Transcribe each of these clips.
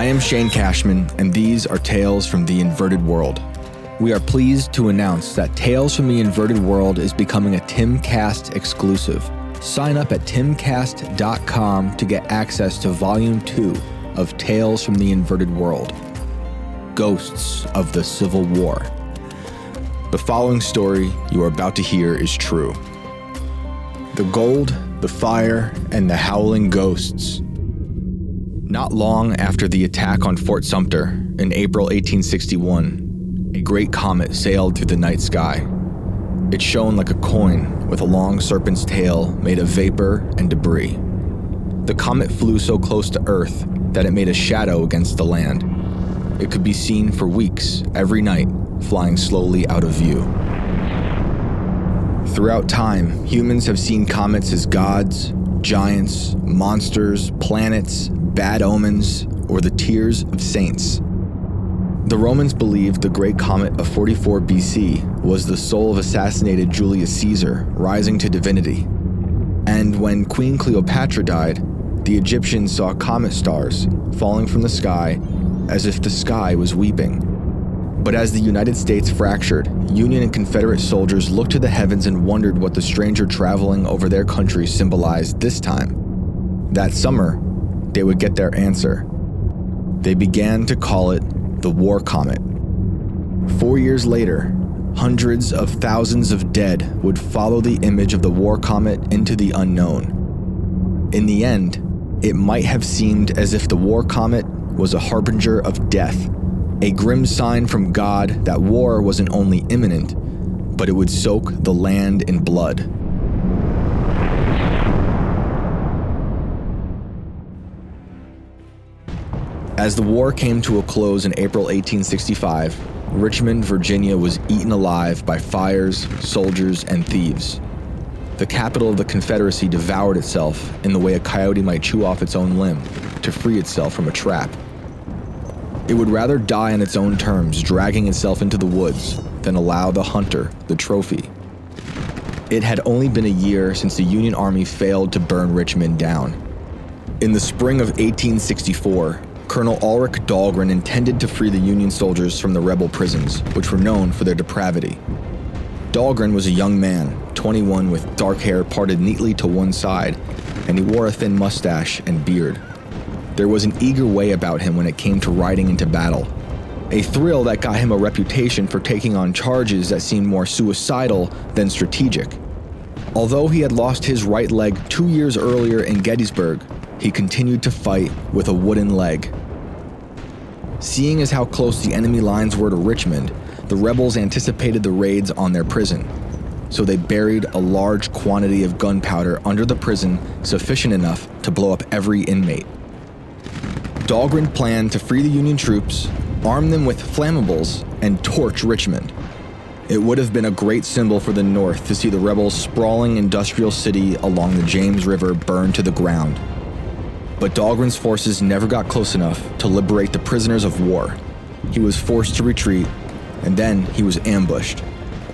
I am Shane Cashman, and these are Tales from the Inverted World. We are pleased to announce that Tales from the Inverted World is becoming a Timcast exclusive. Sign up at timcast.com to get access to Volume 2 of Tales from the Inverted World Ghosts of the Civil War. The following story you are about to hear is true. The gold, the fire, and the howling ghosts. Not long after the attack on Fort Sumter in April 1861, a great comet sailed through the night sky. It shone like a coin with a long serpent's tail made of vapor and debris. The comet flew so close to Earth that it made a shadow against the land. It could be seen for weeks, every night, flying slowly out of view. Throughout time, humans have seen comets as gods, giants, monsters, planets, bad omens, or the tears of saints. The Romans believed the Great Comet of 44 BC was the soul of assassinated Julius Caesar rising to divinity. And when Queen Cleopatra died, the Egyptians saw comet stars falling from the sky as if the sky was weeping. But as the United States fractured, Union and Confederate soldiers looked to the heavens and wondered what the stranger traveling over their country symbolized this time. That summer, they would get their answer. They began to call it the War Comet. Four years later, hundreds of thousands of dead would follow the image of the War Comet into the unknown. In the end, it might have seemed as if the War Comet was a harbinger of death a grim sign from God that war wasn't only imminent, but it would soak the land in blood. As the war came to a close in April 1865, Richmond, Virginia was eaten alive by fires, soldiers, and thieves. The capital of the Confederacy devoured itself in the way a coyote might chew off its own limb to free itself from a trap. It would rather die on its own terms, dragging itself into the woods, than allow the hunter the trophy. It had only been a year since the Union Army failed to burn Richmond down. In the spring of 1864, Colonel Ulric Dahlgren intended to free the Union soldiers from the rebel prisons, which were known for their depravity. Dahlgren was a young man, 21, with dark hair parted neatly to one side, and he wore a thin mustache and beard. There was an eager way about him when it came to riding into battle. A thrill that got him a reputation for taking on charges that seemed more suicidal than strategic. Although he had lost his right leg two years earlier in Gettysburg, he continued to fight with a wooden leg. Seeing as how close the enemy lines were to Richmond, the rebels anticipated the raids on their prison. So they buried a large quantity of gunpowder under the prison, sufficient enough to blow up every inmate. Dahlgren planned to free the Union troops, arm them with flammables, and torch Richmond. It would have been a great symbol for the North to see the rebels' sprawling industrial city along the James River burn to the ground. But Dahlgren's forces never got close enough to liberate the prisoners of war. He was forced to retreat, and then he was ambushed.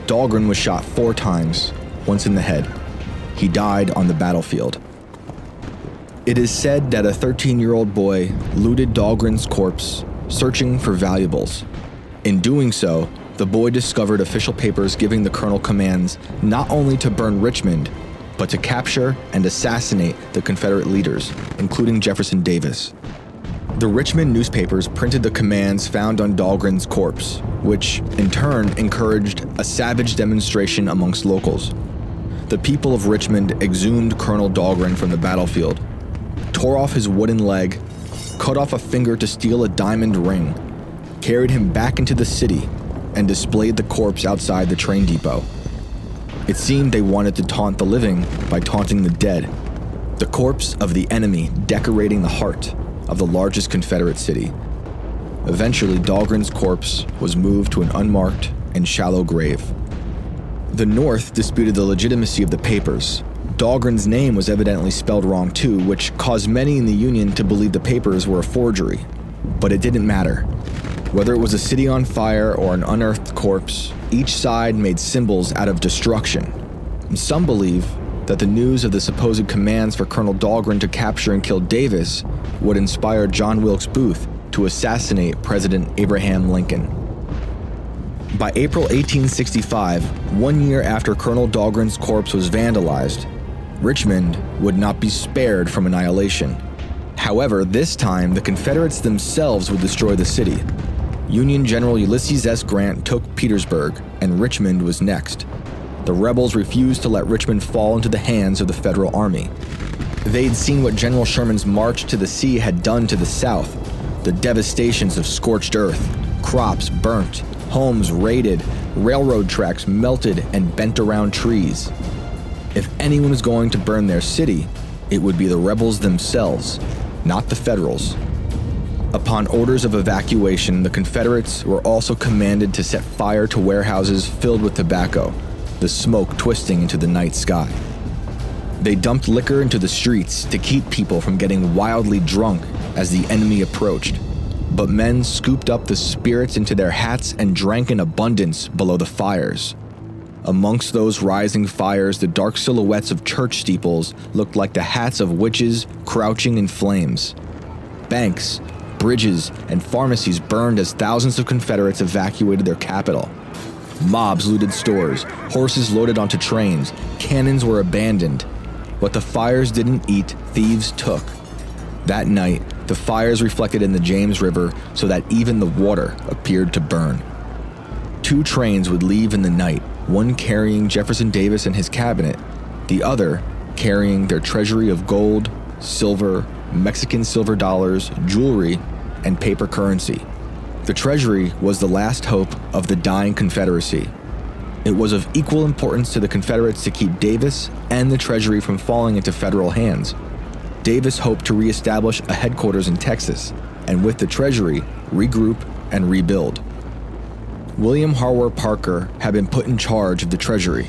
Dahlgren was shot four times, once in the head. He died on the battlefield. It is said that a 13 year old boy looted Dahlgren's corpse, searching for valuables. In doing so, the boy discovered official papers giving the colonel commands not only to burn Richmond, but to capture and assassinate the Confederate leaders, including Jefferson Davis. The Richmond newspapers printed the commands found on Dahlgren's corpse, which in turn encouraged a savage demonstration amongst locals. The people of Richmond exhumed Colonel Dahlgren from the battlefield tore off his wooden leg, cut off a finger to steal a diamond ring, carried him back into the city, and displayed the corpse outside the train depot. It seemed they wanted to taunt the living by taunting the dead, the corpse of the enemy decorating the heart of the largest Confederate city. Eventually, Dahlgren's corpse was moved to an unmarked and shallow grave. The North disputed the legitimacy of the papers, Dahlgren's name was evidently spelled wrong too, which caused many in the Union to believe the papers were a forgery. But it didn't matter. Whether it was a city on fire or an unearthed corpse, each side made symbols out of destruction. And some believe that the news of the supposed commands for Colonel Dahlgren to capture and kill Davis would inspire John Wilkes Booth to assassinate President Abraham Lincoln. By April 1865, one year after Colonel Dahlgren's corpse was vandalized, Richmond would not be spared from annihilation. However, this time the Confederates themselves would destroy the city. Union General Ulysses S. Grant took Petersburg, and Richmond was next. The rebels refused to let Richmond fall into the hands of the Federal Army. They'd seen what General Sherman's march to the sea had done to the South the devastations of scorched earth, crops burnt, homes raided, railroad tracks melted and bent around trees. If anyone was going to burn their city, it would be the rebels themselves, not the Federals. Upon orders of evacuation, the Confederates were also commanded to set fire to warehouses filled with tobacco, the smoke twisting into the night sky. They dumped liquor into the streets to keep people from getting wildly drunk as the enemy approached. But men scooped up the spirits into their hats and drank in abundance below the fires. Amongst those rising fires, the dark silhouettes of church steeples looked like the hats of witches crouching in flames. Banks, bridges, and pharmacies burned as thousands of Confederates evacuated their capital. Mobs looted stores, horses loaded onto trains, cannons were abandoned, what the fires didn't eat, thieves took. That night, the fires reflected in the James River so that even the water appeared to burn. Two trains would leave in the night, one carrying Jefferson Davis and his cabinet, the other carrying their treasury of gold, silver, Mexican silver dollars, jewelry, and paper currency. The treasury was the last hope of the dying Confederacy, it was of equal importance to the Confederates to keep Davis and the Treasury from falling into federal hands. Davis hoped to reestablish a headquarters in Texas, and with the Treasury, regroup and rebuild. William Harwar Parker had been put in charge of the Treasury.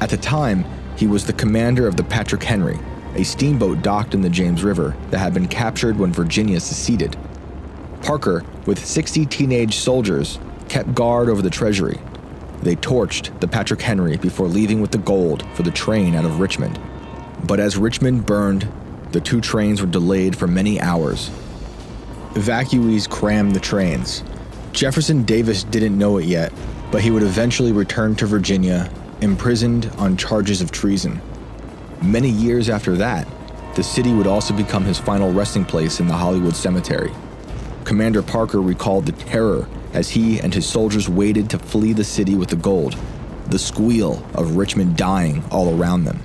At the time, he was the commander of the Patrick Henry, a steamboat docked in the James River that had been captured when Virginia seceded. Parker, with 60 teenage soldiers, kept guard over the Treasury they torched the Patrick Henry before leaving with the gold for the train out of Richmond. But as Richmond burned, the two trains were delayed for many hours. Evacuees crammed the trains. Jefferson Davis didn't know it yet, but he would eventually return to Virginia, imprisoned on charges of treason. Many years after that, the city would also become his final resting place in the Hollywood Cemetery. Commander Parker recalled the terror as he and his soldiers waited to flee the city with the gold, the squeal of Richmond dying all around them.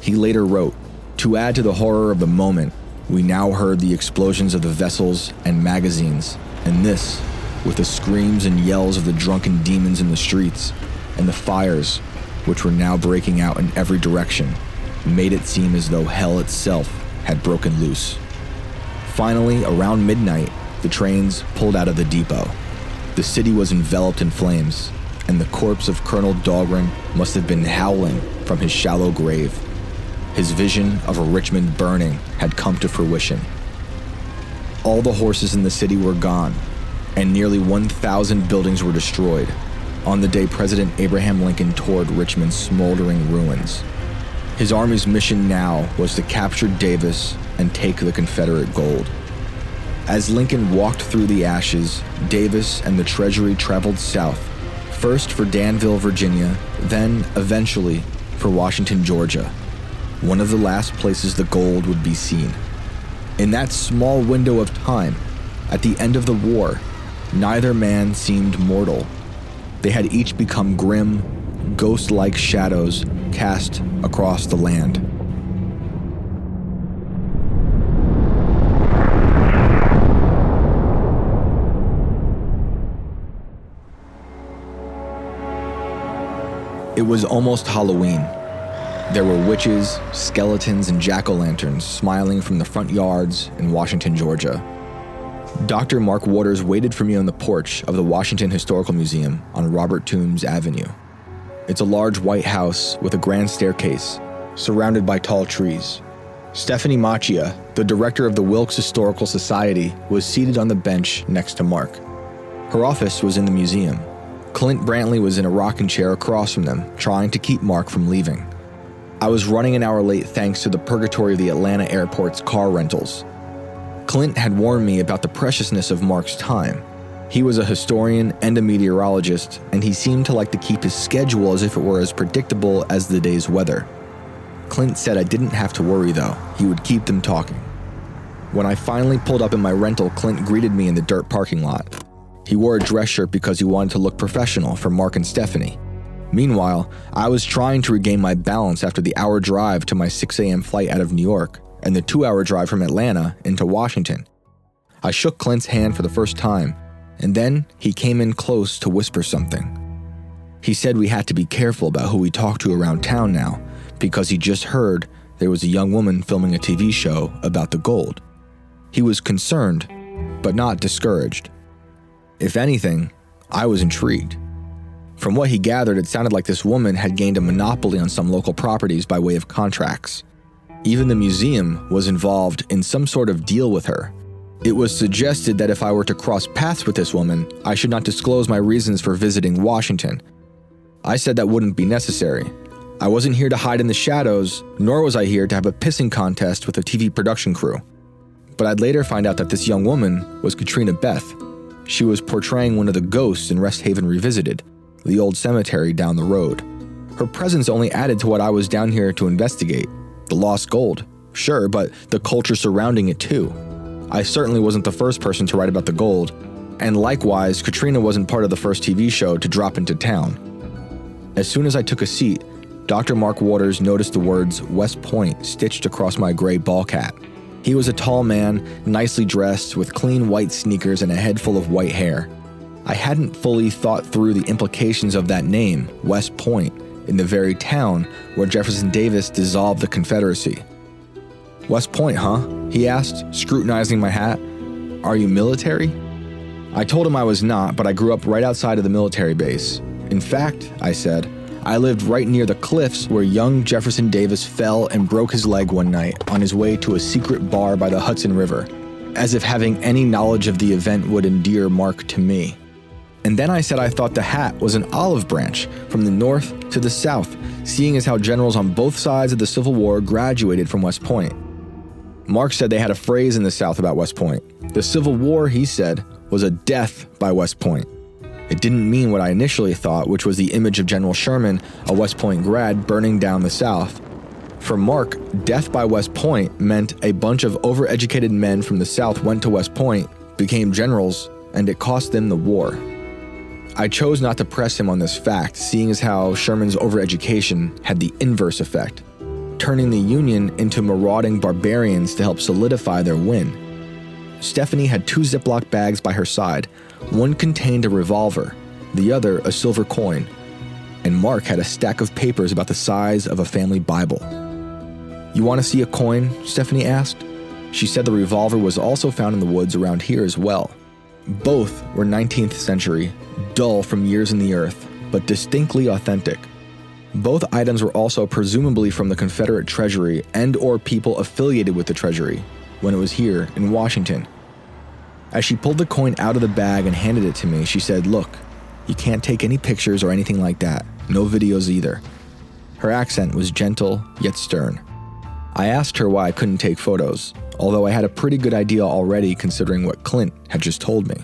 He later wrote, To add to the horror of the moment, we now heard the explosions of the vessels and magazines, and this, with the screams and yells of the drunken demons in the streets, and the fires, which were now breaking out in every direction, made it seem as though hell itself had broken loose. Finally, around midnight, the trains pulled out of the depot. The city was enveloped in flames, and the corpse of Colonel Dahlgren must have been howling from his shallow grave. His vision of a Richmond burning had come to fruition. All the horses in the city were gone, and nearly 1,000 buildings were destroyed on the day President Abraham Lincoln toured Richmond's smoldering ruins. His army's mission now was to capture Davis and take the Confederate gold. As Lincoln walked through the ashes, Davis and the Treasury traveled south, first for Danville, Virginia, then, eventually, for Washington, Georgia, one of the last places the gold would be seen. In that small window of time, at the end of the war, neither man seemed mortal. They had each become grim, ghost like shadows cast across the land. It was almost Halloween. There were witches, skeletons, and jack o' lanterns smiling from the front yards in Washington, Georgia. Dr. Mark Waters waited for me on the porch of the Washington Historical Museum on Robert Toombs Avenue. It's a large white house with a grand staircase, surrounded by tall trees. Stephanie Machia, the director of the Wilkes Historical Society, was seated on the bench next to Mark. Her office was in the museum, Clint Brantley was in a rocking chair across from them, trying to keep Mark from leaving. I was running an hour late thanks to the purgatory of the Atlanta airport's car rentals. Clint had warned me about the preciousness of Mark's time. He was a historian and a meteorologist, and he seemed to like to keep his schedule as if it were as predictable as the day's weather. Clint said I didn't have to worry though, he would keep them talking. When I finally pulled up in my rental, Clint greeted me in the dirt parking lot. He wore a dress shirt because he wanted to look professional for Mark and Stephanie. Meanwhile, I was trying to regain my balance after the hour drive to my 6 a.m. flight out of New York and the two hour drive from Atlanta into Washington. I shook Clint's hand for the first time, and then he came in close to whisper something. He said we had to be careful about who we talked to around town now because he just heard there was a young woman filming a TV show about the gold. He was concerned, but not discouraged. If anything, I was intrigued. From what he gathered, it sounded like this woman had gained a monopoly on some local properties by way of contracts. Even the museum was involved in some sort of deal with her. It was suggested that if I were to cross paths with this woman, I should not disclose my reasons for visiting Washington. I said that wouldn't be necessary. I wasn't here to hide in the shadows, nor was I here to have a pissing contest with a TV production crew. But I'd later find out that this young woman was Katrina Beth. She was portraying one of the ghosts in Rest Haven Revisited, the old cemetery down the road. Her presence only added to what I was down here to investigate the lost gold. Sure, but the culture surrounding it too. I certainly wasn't the first person to write about the gold, and likewise, Katrina wasn't part of the first TV show to drop into town. As soon as I took a seat, Dr. Mark Waters noticed the words West Point stitched across my gray ball cap. He was a tall man, nicely dressed, with clean white sneakers and a head full of white hair. I hadn't fully thought through the implications of that name, West Point, in the very town where Jefferson Davis dissolved the Confederacy. West Point, huh? He asked, scrutinizing my hat. Are you military? I told him I was not, but I grew up right outside of the military base. In fact, I said, I lived right near the cliffs where young Jefferson Davis fell and broke his leg one night on his way to a secret bar by the Hudson River, as if having any knowledge of the event would endear Mark to me. And then I said I thought the hat was an olive branch from the north to the south, seeing as how generals on both sides of the Civil War graduated from West Point. Mark said they had a phrase in the South about West Point. The Civil War, he said, was a death by West Point. It didn't mean what I initially thought, which was the image of General Sherman, a West Point grad, burning down the South. For Mark, death by West Point meant a bunch of overeducated men from the South went to West Point, became generals, and it cost them the war. I chose not to press him on this fact, seeing as how Sherman's overeducation had the inverse effect, turning the Union into marauding barbarians to help solidify their win. Stephanie had two Ziploc bags by her side. One contained a revolver, the other a silver coin. And Mark had a stack of papers about the size of a family Bible. You want to see a coin? Stephanie asked. She said the revolver was also found in the woods around here as well. Both were 19th century, dull from years in the earth, but distinctly authentic. Both items were also presumably from the Confederate Treasury and or people affiliated with the Treasury when it was here in Washington. As she pulled the coin out of the bag and handed it to me, she said, Look, you can't take any pictures or anything like that, no videos either. Her accent was gentle yet stern. I asked her why I couldn't take photos, although I had a pretty good idea already considering what Clint had just told me.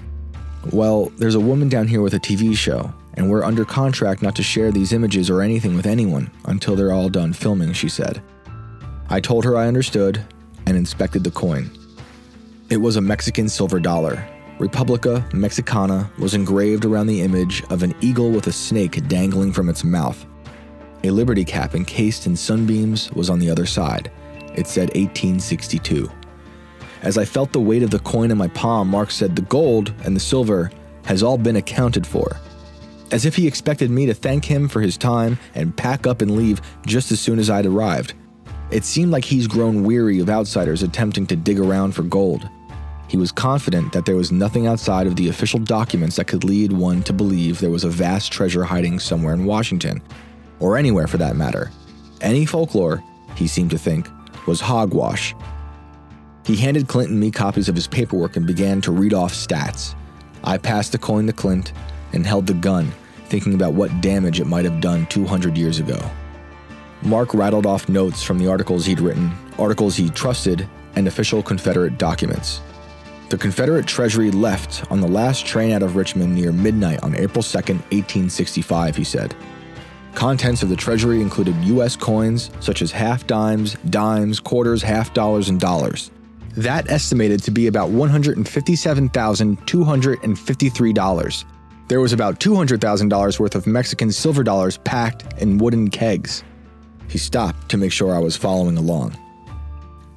Well, there's a woman down here with a TV show, and we're under contract not to share these images or anything with anyone until they're all done filming, she said. I told her I understood and inspected the coin. It was a Mexican silver dollar. Republica Mexicana was engraved around the image of an eagle with a snake dangling from its mouth. A liberty cap encased in sunbeams was on the other side. It said 1862. As I felt the weight of the coin in my palm, Mark said, The gold and the silver has all been accounted for. As if he expected me to thank him for his time and pack up and leave just as soon as I'd arrived. It seemed like he's grown weary of outsiders attempting to dig around for gold. He was confident that there was nothing outside of the official documents that could lead one to believe there was a vast treasure hiding somewhere in Washington, or anywhere for that matter. Any folklore, he seemed to think, was hogwash. He handed Clint and me copies of his paperwork and began to read off stats. I passed the coin to Clint and held the gun, thinking about what damage it might have done 200 years ago. Mark rattled off notes from the articles he'd written, articles he trusted, and official Confederate documents. The Confederate Treasury left on the last train out of Richmond near midnight on April 2, 1865, he said. Contents of the Treasury included U.S. coins such as half dimes, dimes, quarters, half dollars, and dollars. That estimated to be about $157,253. There was about $200,000 worth of Mexican silver dollars packed in wooden kegs. He stopped to make sure I was following along.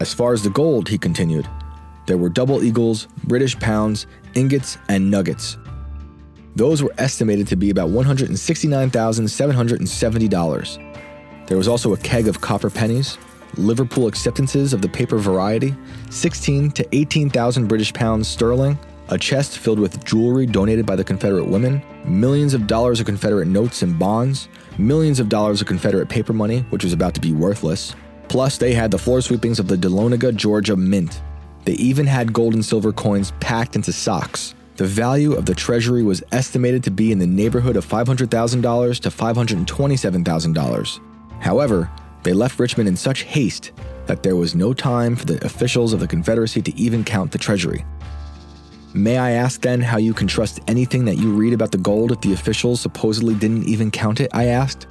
As far as the gold, he continued, there were double eagles, British pounds, ingots, and nuggets. Those were estimated to be about $169,770. There was also a keg of copper pennies, Liverpool acceptances of the paper variety, 16 to 18,000 British pounds sterling, a chest filled with jewelry donated by the Confederate women, millions of dollars of Confederate notes and bonds, millions of dollars of Confederate paper money, which was about to be worthless. Plus, they had the floor sweepings of the Dahlonega, Georgia Mint. They even had gold and silver coins packed into socks. The value of the treasury was estimated to be in the neighborhood of $500,000 to $527,000. However, they left Richmond in such haste that there was no time for the officials of the Confederacy to even count the treasury. May I ask then how you can trust anything that you read about the gold if the officials supposedly didn't even count it? I asked.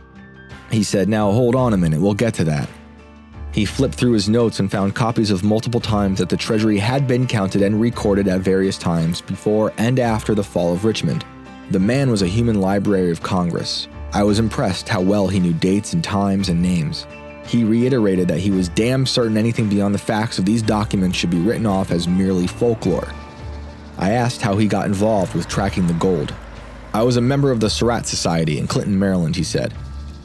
He said, Now hold on a minute, we'll get to that. He flipped through his notes and found copies of multiple times that the treasury had been counted and recorded at various times before and after the fall of Richmond. The man was a human library of Congress. I was impressed how well he knew dates and times and names. He reiterated that he was damn certain anything beyond the facts of these documents should be written off as merely folklore. I asked how he got involved with tracking the gold. I was a member of the Surratt Society in Clinton, Maryland, he said.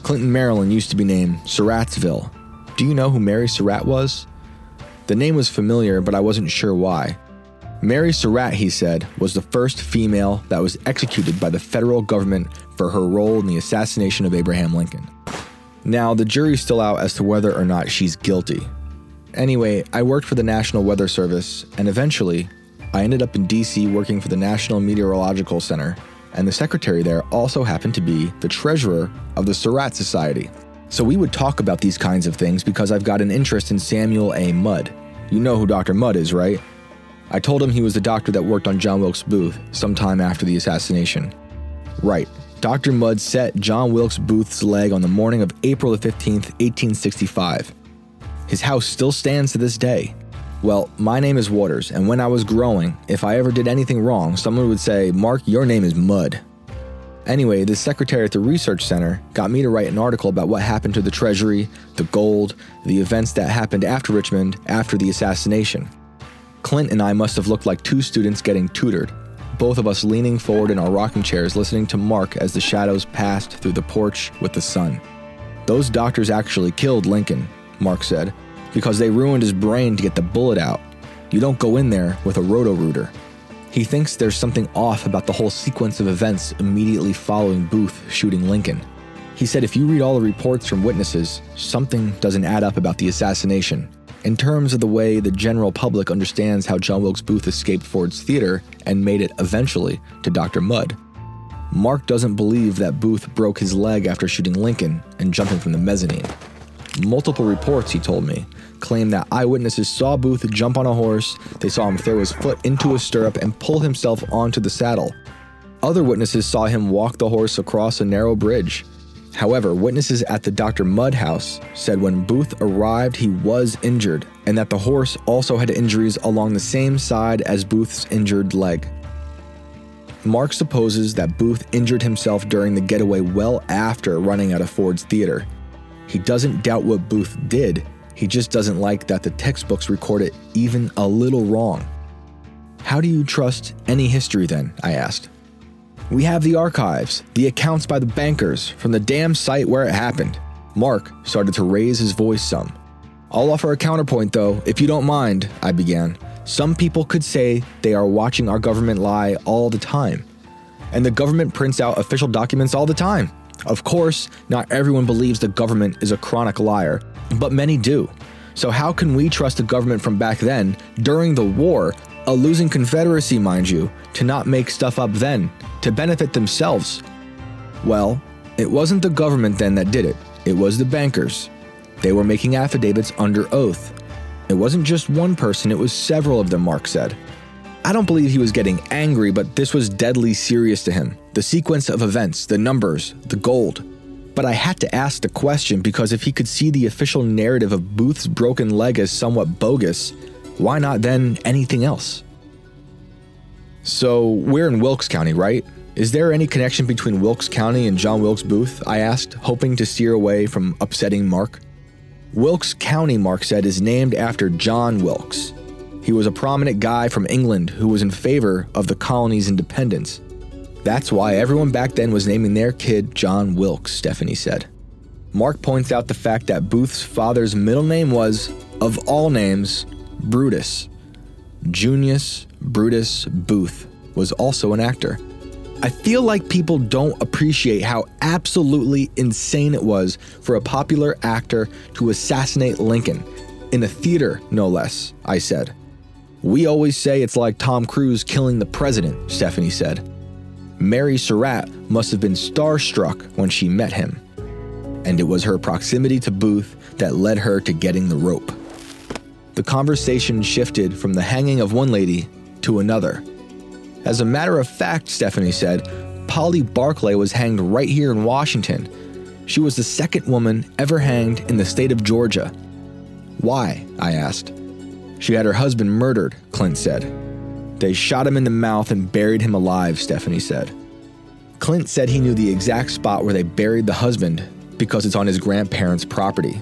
Clinton, Maryland used to be named Surrattsville. Do you know who Mary Surratt was? The name was familiar, but I wasn't sure why. Mary Surratt, he said, was the first female that was executed by the federal government for her role in the assassination of Abraham Lincoln. Now, the jury's still out as to whether or not she's guilty. Anyway, I worked for the National Weather Service, and eventually, I ended up in DC working for the National Meteorological Center, and the secretary there also happened to be the treasurer of the Surratt Society. So we would talk about these kinds of things because I've got an interest in Samuel A. Mudd. You know who Dr. Mudd is, right? I told him he was the doctor that worked on John Wilkes Booth sometime after the assassination. Right. Dr. Mudd set John Wilkes Booth's leg on the morning of April 15, 1865. His house still stands to this day, well, my name is Waters, and when I was growing, if I ever did anything wrong, someone would say, Mark, your name is Mud. Anyway, the secretary at the research center got me to write an article about what happened to the treasury, the gold, the events that happened after Richmond after the assassination. Clint and I must have looked like two students getting tutored, both of us leaning forward in our rocking chairs listening to Mark as the shadows passed through the porch with the sun. Those doctors actually killed Lincoln, Mark said, because they ruined his brain to get the bullet out. You don't go in there with a roto-rooter. He thinks there's something off about the whole sequence of events immediately following Booth shooting Lincoln. He said if you read all the reports from witnesses, something doesn't add up about the assassination. In terms of the way the general public understands how John Wilkes Booth escaped Ford's Theater and made it eventually to Dr. Mudd. Mark doesn't believe that Booth broke his leg after shooting Lincoln and jumping from the mezzanine. Multiple reports, he told me, claim that eyewitnesses saw Booth jump on a horse, they saw him throw his foot into a stirrup and pull himself onto the saddle. Other witnesses saw him walk the horse across a narrow bridge. However, witnesses at the Dr. Mudd house said when Booth arrived, he was injured, and that the horse also had injuries along the same side as Booth's injured leg. Mark supposes that Booth injured himself during the getaway well after running out of Ford's theater. He doesn't doubt what Booth did, he just doesn't like that the textbooks record it even a little wrong. How do you trust any history then? I asked. We have the archives, the accounts by the bankers from the damn site where it happened. Mark started to raise his voice some. I'll offer a counterpoint though, if you don't mind, I began. Some people could say they are watching our government lie all the time. And the government prints out official documents all the time. Of course, not everyone believes the government is a chronic liar, but many do. So, how can we trust the government from back then, during the war, a losing Confederacy, mind you, to not make stuff up then, to benefit themselves? Well, it wasn't the government then that did it, it was the bankers. They were making affidavits under oath. It wasn't just one person, it was several of them, Mark said. I don't believe he was getting angry, but this was deadly serious to him. The sequence of events, the numbers, the gold. But I had to ask the question because if he could see the official narrative of Booth's broken leg as somewhat bogus, why not then anything else? So, we're in Wilkes County, right? Is there any connection between Wilkes County and John Wilkes Booth? I asked, hoping to steer away from upsetting Mark. Wilkes County, Mark said, is named after John Wilkes. He was a prominent guy from England who was in favor of the colony's independence. That's why everyone back then was naming their kid John Wilkes, Stephanie said. Mark points out the fact that Booth's father's middle name was, of all names, Brutus. Junius Brutus Booth was also an actor. I feel like people don't appreciate how absolutely insane it was for a popular actor to assassinate Lincoln. In a theater, no less, I said. We always say it's like Tom Cruise killing the president, Stephanie said. Mary Surratt must have been starstruck when she met him. And it was her proximity to Booth that led her to getting the rope. The conversation shifted from the hanging of one lady to another. As a matter of fact, Stephanie said, Polly Barclay was hanged right here in Washington. She was the second woman ever hanged in the state of Georgia. Why? I asked. She had her husband murdered, Clint said. They shot him in the mouth and buried him alive, Stephanie said. Clint said he knew the exact spot where they buried the husband because it's on his grandparents' property.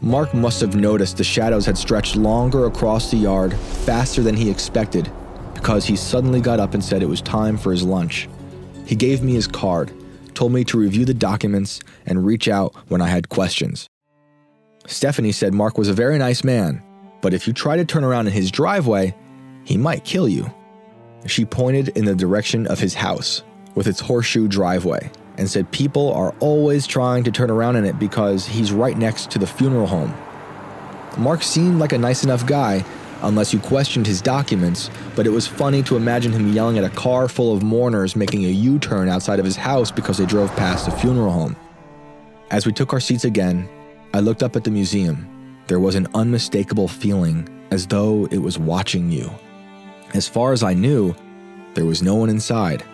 Mark must have noticed the shadows had stretched longer across the yard faster than he expected because he suddenly got up and said it was time for his lunch. He gave me his card, told me to review the documents and reach out when I had questions. Stephanie said Mark was a very nice man, but if you try to turn around in his driveway, he might kill you. She pointed in the direction of his house, with its horseshoe driveway, and said people are always trying to turn around in it because he's right next to the funeral home. Mark seemed like a nice enough guy, unless you questioned his documents, but it was funny to imagine him yelling at a car full of mourners making a U turn outside of his house because they drove past the funeral home. As we took our seats again, I looked up at the museum. There was an unmistakable feeling as though it was watching you. As far as I knew, there was no one inside,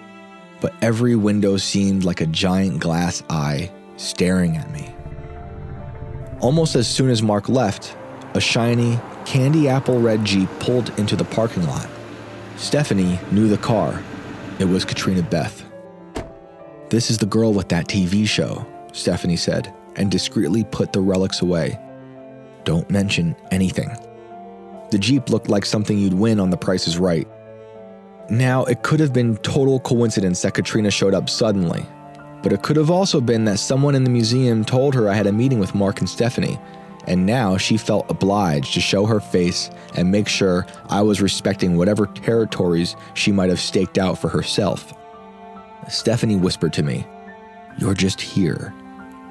but every window seemed like a giant glass eye staring at me. Almost as soon as Mark left, a shiny, candy apple red Jeep pulled into the parking lot. Stephanie knew the car. It was Katrina Beth. This is the girl with that TV show, Stephanie said, and discreetly put the relics away. Don't mention anything. The Jeep looked like something you'd win on The Price is Right. Now, it could have been total coincidence that Katrina showed up suddenly, but it could have also been that someone in the museum told her I had a meeting with Mark and Stephanie, and now she felt obliged to show her face and make sure I was respecting whatever territories she might have staked out for herself. Stephanie whispered to me, You're just here.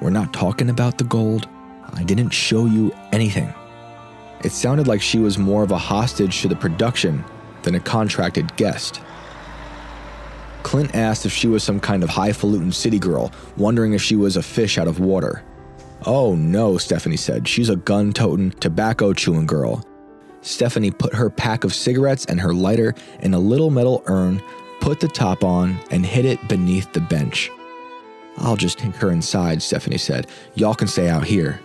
We're not talking about the gold. I didn't show you anything. It sounded like she was more of a hostage to the production than a contracted guest. Clint asked if she was some kind of highfalutin city girl, wondering if she was a fish out of water. Oh no, Stephanie said. She's a gun toting, tobacco chewing girl. Stephanie put her pack of cigarettes and her lighter in a little metal urn, put the top on, and hid it beneath the bench. I'll just take her inside, Stephanie said. Y'all can stay out here.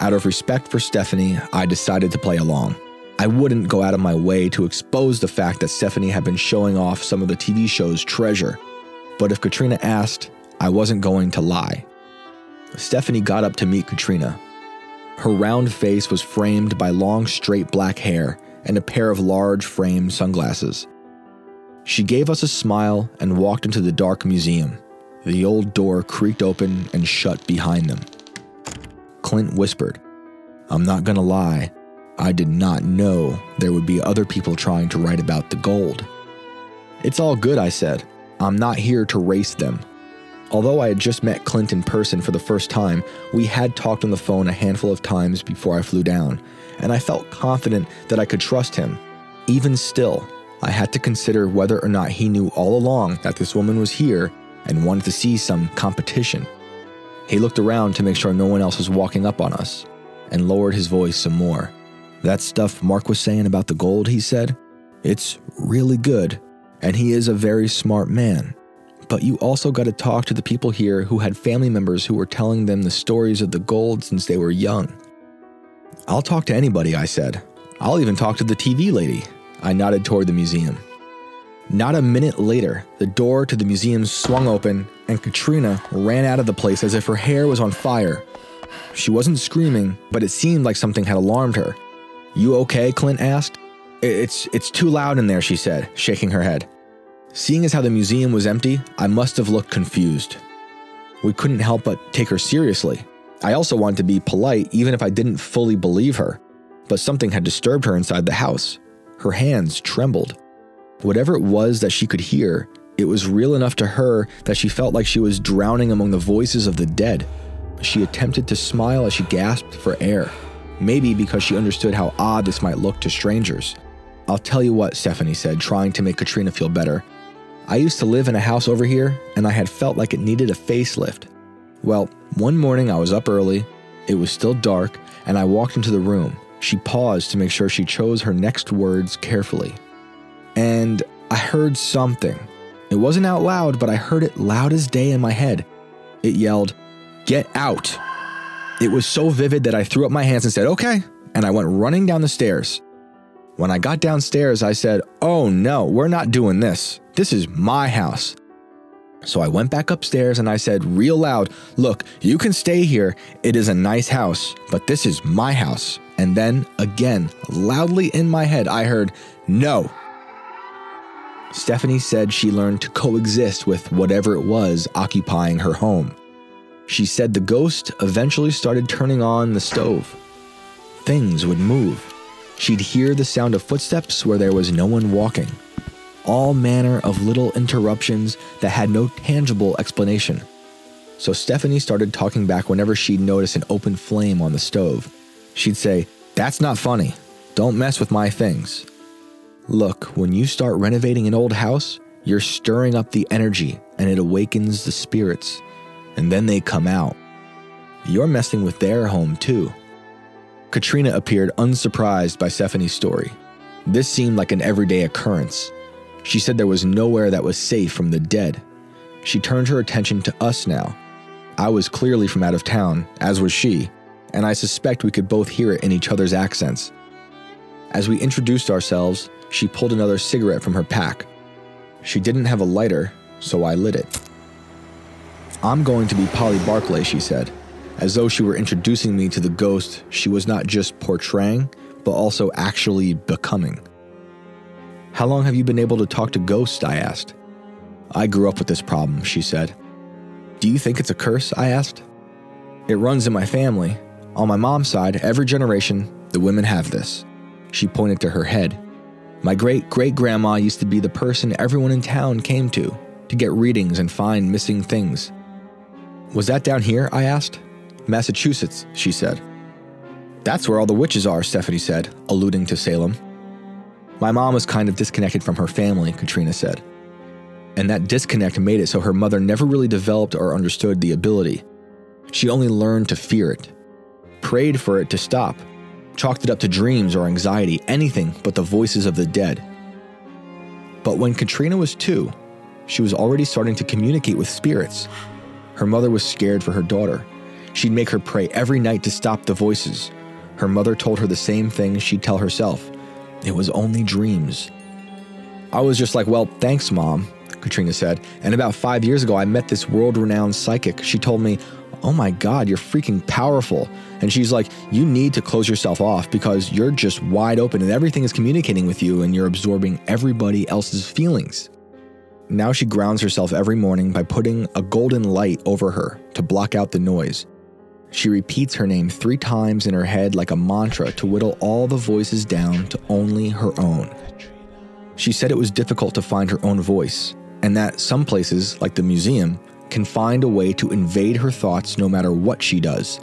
Out of respect for Stephanie, I decided to play along. I wouldn't go out of my way to expose the fact that Stephanie had been showing off some of the TV show's treasure. But if Katrina asked, I wasn't going to lie. Stephanie got up to meet Katrina. Her round face was framed by long, straight black hair and a pair of large frame sunglasses. She gave us a smile and walked into the dark museum. The old door creaked open and shut behind them. Clint whispered, I'm not gonna lie, I did not know there would be other people trying to write about the gold. It's all good, I said. I'm not here to race them. Although I had just met Clint in person for the first time, we had talked on the phone a handful of times before I flew down, and I felt confident that I could trust him. Even still, I had to consider whether or not he knew all along that this woman was here and wanted to see some competition. He looked around to make sure no one else was walking up on us and lowered his voice some more. That stuff Mark was saying about the gold, he said, It's really good, and he is a very smart man. But you also got to talk to the people here who had family members who were telling them the stories of the gold since they were young. I'll talk to anybody, I said. I'll even talk to the TV lady. I nodded toward the museum. Not a minute later, the door to the museum swung open and Katrina ran out of the place as if her hair was on fire. She wasn't screaming, but it seemed like something had alarmed her. You okay? Clint asked. It's it's too loud in there, she said, shaking her head. Seeing as how the museum was empty, I must have looked confused. We couldn't help but take her seriously. I also wanted to be polite even if I didn't fully believe her, but something had disturbed her inside the house. Her hands trembled. Whatever it was that she could hear, it was real enough to her that she felt like she was drowning among the voices of the dead. She attempted to smile as she gasped for air, maybe because she understood how odd this might look to strangers. I'll tell you what, Stephanie said, trying to make Katrina feel better. I used to live in a house over here, and I had felt like it needed a facelift. Well, one morning I was up early, it was still dark, and I walked into the room. She paused to make sure she chose her next words carefully and I heard something. It wasn't out loud, but I heard it loud as day in my head. It yelled, Get out! It was so vivid that I threw up my hands and said, Okay, and I went running down the stairs. When I got downstairs, I said, Oh no, we're not doing this. This is my house. So I went back upstairs and I said real loud, Look, you can stay here. It is a nice house, but this is my house. And then, again, loudly in my head, I heard, No. Stephanie said she learned to coexist with whatever it was occupying her home. She said the ghost eventually started turning on the stove. Things would move. She'd hear the sound of footsteps where there was no one walking. All manner of little interruptions that had no tangible explanation. So Stephanie started talking back whenever she'd notice an open flame on the stove. She'd say, That's not funny. Don't mess with my things. Look, when you start renovating an old house, you're stirring up the energy and it awakens the spirits, and then they come out. You're messing with their home too. Katrina appeared unsurprised by Stephanie's story. This seemed like an everyday occurrence. She said there was nowhere that was safe from the dead. She turned her attention to us now. I was clearly from out of town, as was she, and I suspect we could both hear it in each other's accents. As we introduced ourselves, she pulled another cigarette from her pack. She didn't have a lighter, so I lit it. I'm going to be Polly Barclay, she said, as though she were introducing me to the ghost she was not just portraying, but also actually becoming. How long have you been able to talk to ghosts? I asked. I grew up with this problem, she said. Do you think it's a curse? I asked. It runs in my family. On my mom's side, every generation, the women have this. She pointed to her head. My great great grandma used to be the person everyone in town came to to get readings and find missing things. Was that down here? I asked. Massachusetts, she said. That's where all the witches are, Stephanie said, alluding to Salem. My mom was kind of disconnected from her family, Katrina said. And that disconnect made it so her mother never really developed or understood the ability. She only learned to fear it, prayed for it to stop, chalked it up to dreams or anxiety, anything but the voices of the dead. But when Katrina was two, she was already starting to communicate with spirits. Her mother was scared for her daughter. She'd make her pray every night to stop the voices. Her mother told her the same thing she'd tell herself it was only dreams. I was just like, well, thanks, mom, Katrina said. And about five years ago, I met this world renowned psychic. She told me, oh my God, you're freaking powerful. And she's like, you need to close yourself off because you're just wide open and everything is communicating with you and you're absorbing everybody else's feelings. Now she grounds herself every morning by putting a golden light over her to block out the noise. She repeats her name three times in her head like a mantra to whittle all the voices down to only her own. She said it was difficult to find her own voice, and that some places, like the museum, can find a way to invade her thoughts no matter what she does.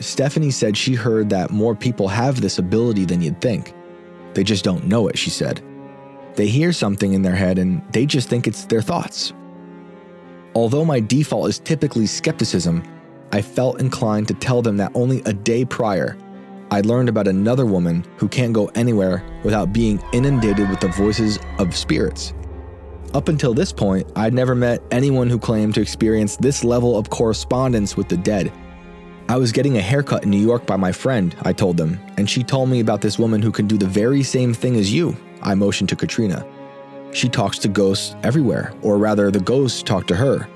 Stephanie said she heard that more people have this ability than you'd think. They just don't know it, she said. They hear something in their head and they just think it's their thoughts. Although my default is typically skepticism, I felt inclined to tell them that only a day prior, I learned about another woman who can't go anywhere without being inundated with the voices of spirits. Up until this point, I'd never met anyone who claimed to experience this level of correspondence with the dead. I was getting a haircut in New York by my friend, I told them, and she told me about this woman who can do the very same thing as you. I motioned to Katrina. She talks to ghosts everywhere, or rather, the ghosts talk to her.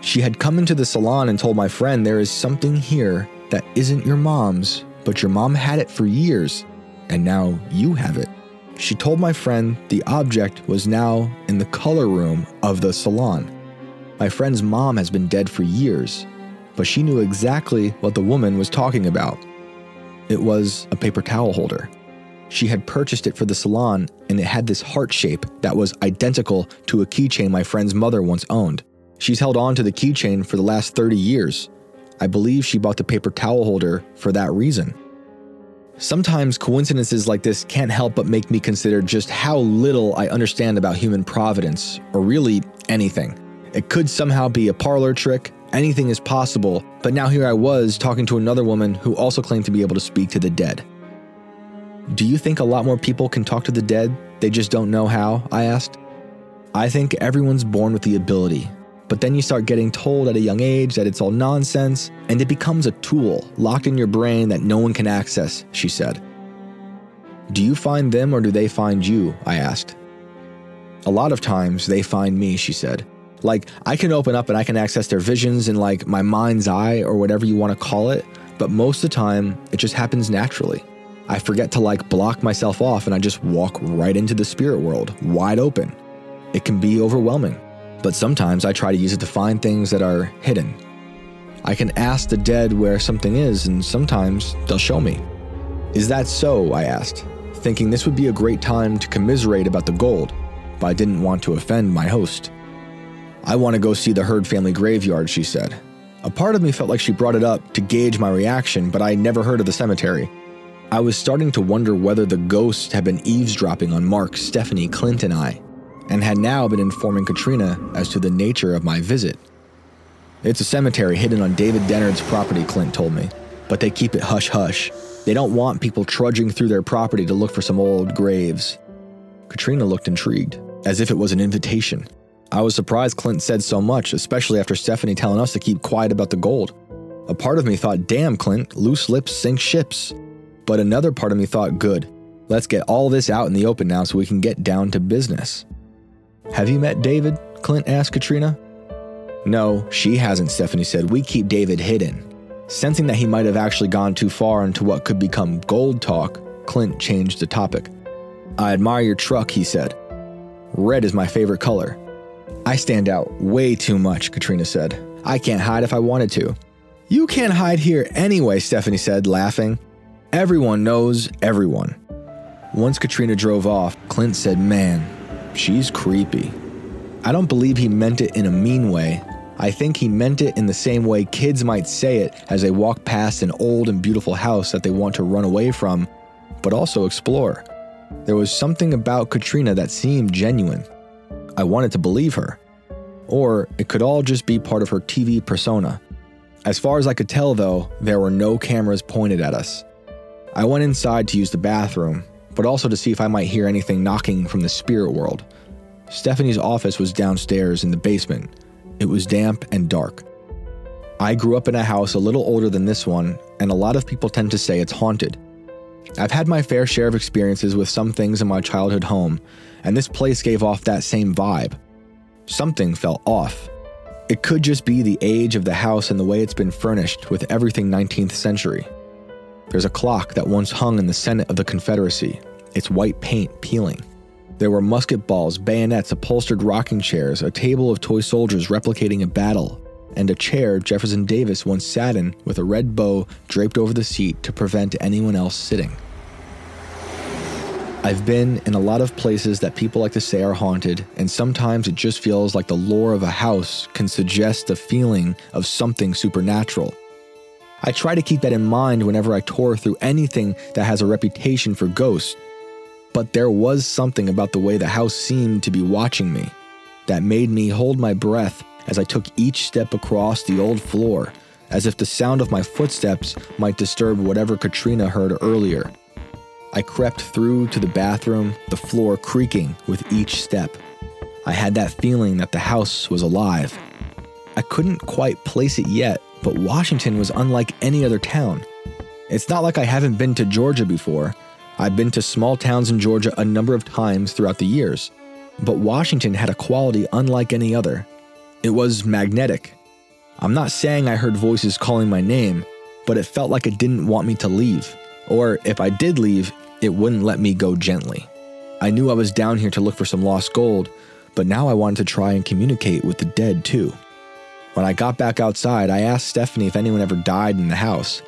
She had come into the salon and told my friend there is something here that isn't your mom's, but your mom had it for years, and now you have it. She told my friend the object was now in the color room of the salon. My friend's mom has been dead for years, but she knew exactly what the woman was talking about. It was a paper towel holder. She had purchased it for the salon, and it had this heart shape that was identical to a keychain my friend's mother once owned. She's held on to the keychain for the last 30 years. I believe she bought the paper towel holder for that reason. Sometimes coincidences like this can't help but make me consider just how little I understand about human providence, or really anything. It could somehow be a parlor trick, anything is possible, but now here I was talking to another woman who also claimed to be able to speak to the dead. Do you think a lot more people can talk to the dead? They just don't know how? I asked. I think everyone's born with the ability, but then you start getting told at a young age that it's all nonsense, and it becomes a tool locked in your brain that no one can access, she said. Do you find them or do they find you? I asked. A lot of times they find me, she said. Like, I can open up and I can access their visions in like my mind's eye or whatever you want to call it, but most of the time it just happens naturally. I forget to like block myself off and I just walk right into the spirit world, wide open. It can be overwhelming but sometimes I try to use it to find things that are hidden. I can ask the dead where something is, and sometimes they'll show me. Is that so? I asked, thinking this would be a great time to commiserate about the gold, but I didn't want to offend my host. I want to go see the Heard family graveyard, she said. A part of me felt like she brought it up to gauge my reaction, but I never heard of the cemetery. I was starting to wonder whether the ghosts had been eavesdropping on Mark, Stephanie, Clint, and I and had now been informing Katrina as to the nature of my visit. It's a cemetery hidden on David Dennard's property, Clint told me, but they keep it hush hush. They don't want people trudging through their property to look for some old graves. Katrina looked intrigued, as if it was an invitation. I was surprised Clint said so much, especially after Stephanie telling us to keep quiet about the gold. A part of me thought, damn, Clint, loose lips sink ships. But another part of me thought, good, let's get all this out in the open now so we can get down to business. Have you met David? Clint asked Katrina. No, she hasn't, Stephanie said. We keep David hidden. Sensing that he might have actually gone too far into what could become gold talk, Clint changed the topic. I admire your truck, he said. Red is my favorite color. I stand out way too much, Katrina said. I can't hide if I wanted to. You can't hide here anyway, Stephanie said, laughing. Everyone knows everyone. Once Katrina drove off, Clint said, Man, She's creepy. I don't believe he meant it in a mean way. I think he meant it in the same way kids might say it as they walk past an old and beautiful house that they want to run away from, but also explore. There was something about Katrina that seemed genuine. I wanted to believe her. Or it could all just be part of her TV persona. As far as I could tell, though, there were no cameras pointed at us. I went inside to use the bathroom, but also to see if I might hear anything knocking from the spirit world. Stephanie's office was downstairs in the basement. It was damp and dark. I grew up in a house a little older than this one, and a lot of people tend to say it's haunted. I've had my fair share of experiences with some things in my childhood home, and this place gave off that same vibe. Something felt off. It could just be the age of the house and the way it's been furnished with everything 19th century. There's a clock that once hung in the Senate of the Confederacy, its white paint peeling. There were musket balls, bayonets, upholstered rocking chairs, a table of toy soldiers replicating a battle, and a chair Jefferson Davis once sat in with a red bow draped over the seat to prevent anyone else sitting. I've been in a lot of places that people like to say are haunted, and sometimes it just feels like the lore of a house can suggest a feeling of something supernatural. I try to keep that in mind whenever I tour through anything that has a reputation for ghosts. But there was something about the way the house seemed to be watching me that made me hold my breath as I took each step across the old floor as if the sound of my footsteps might disturb whatever Katrina heard earlier. I crept through to the bathroom, the floor creaking with each step. I had that feeling that the house was alive. I couldn't quite place it yet, but Washington was unlike any other town. It's not like I haven't been to Georgia before. I've been to small towns in Georgia a number of times throughout the years, but Washington had a quality unlike any other. It was magnetic. I'm not saying I heard voices calling my name, but it felt like it didn't want me to leave. Or if I did leave, it wouldn't let me go gently. I knew I was down here to look for some lost gold, but now I wanted to try and communicate with the dead too. When I got back outside, I asked Stephanie if anyone ever died in the house.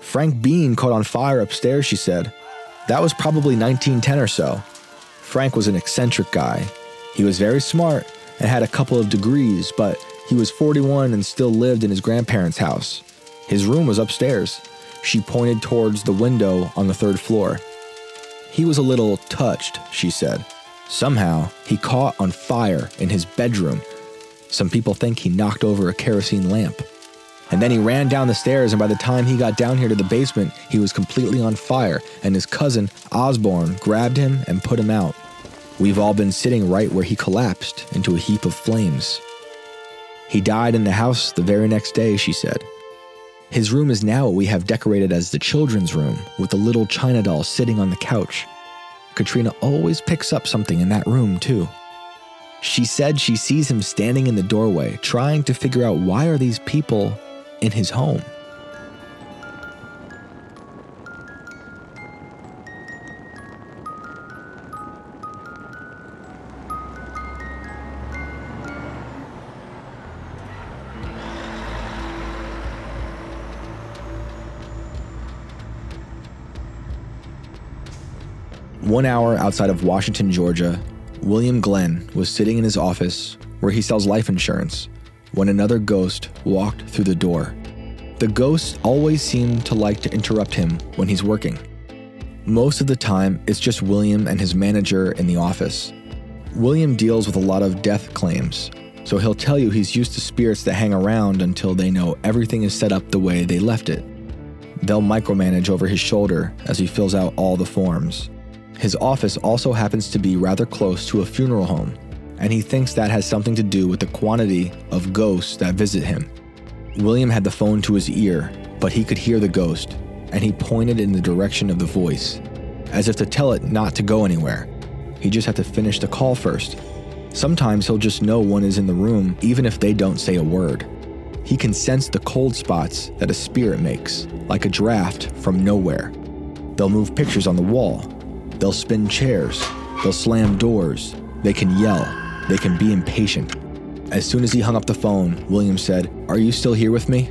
Frank Bean caught on fire upstairs, she said. That was probably 1910 or so. Frank was an eccentric guy. He was very smart and had a couple of degrees, but he was 41 and still lived in his grandparents' house. His room was upstairs. She pointed towards the window on the third floor. He was a little touched, she said. Somehow, he caught on fire in his bedroom. Some people think he knocked over a kerosene lamp. And then he ran down the stairs, and by the time he got down here to the basement, he was completely on fire, and his cousin, Osborne, grabbed him and put him out. We've all been sitting right where he collapsed into a heap of flames. He died in the house the very next day, she said. His room is now what we have decorated as the children's room, with the little China doll sitting on the couch. Katrina always picks up something in that room, too. She said she sees him standing in the doorway, trying to figure out why are these people in his home. One hour outside of Washington, Georgia, William Glenn was sitting in his office where he sells life insurance when another ghost walked through the door. The ghosts always seem to like to interrupt him when he's working. Most of the time, it's just William and his manager in the office. William deals with a lot of death claims, so he'll tell you he's used to spirits that hang around until they know everything is set up the way they left it. They'll micromanage over his shoulder as he fills out all the forms. His office also happens to be rather close to a funeral home, and he thinks that has something to do with the quantity of ghosts that visit him. William had the phone to his ear, but he could hear the ghost, and he pointed in the direction of the voice, as if to tell it not to go anywhere. He just had to finish the call first. Sometimes he'll just know one is in the room even if they don't say a word. He can sense the cold spots that a spirit makes, like a draft from nowhere. They'll move pictures on the wall, They'll spin chairs, they'll slam doors, they can yell, they can be impatient. As soon as he hung up the phone, William said, Are you still here with me?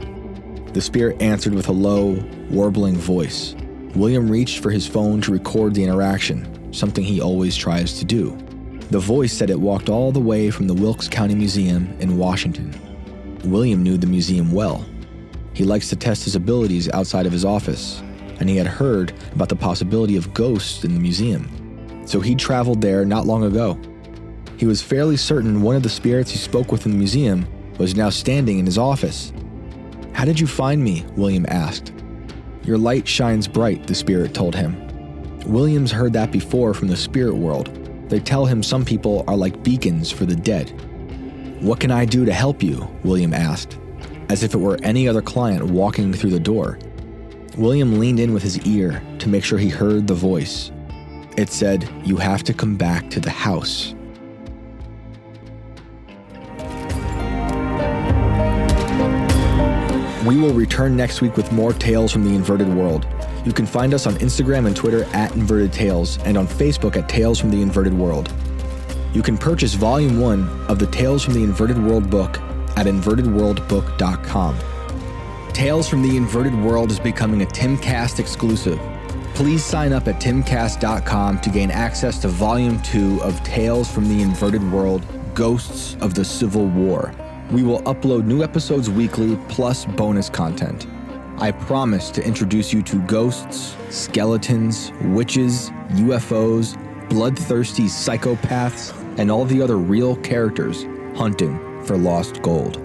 The spirit answered with a low, warbling voice. William reached for his phone to record the interaction, something he always tries to do. The voice said it walked all the way from the Wilkes County Museum in Washington. William knew the museum well. He likes to test his abilities outside of his office, and he had heard about the possibility of ghosts in the museum. So he traveled there not long ago. He was fairly certain one of the spirits he spoke with in the museum was now standing in his office. How did you find me? William asked. Your light shines bright, the spirit told him. Williams heard that before from the spirit world. They tell him some people are like beacons for the dead. What can I do to help you? William asked, as if it were any other client walking through the door. William leaned in with his ear to make sure he heard the voice. It said, You have to come back to the house. We will return next week with more tales from the inverted world. You can find us on Instagram and Twitter at Inverted Tales and on Facebook at Tales from the Inverted World. You can purchase Volume 1 of the Tales from the Inverted World book at invertedworldbook.com. Tales from the Inverted World is becoming a Timcast exclusive. Please sign up at timcast.com to gain access to Volume 2 of Tales from the Inverted World Ghosts of the Civil War. We will upload new episodes weekly plus bonus content. I promise to introduce you to ghosts, skeletons, witches, UFOs, bloodthirsty psychopaths, and all the other real characters hunting for lost gold.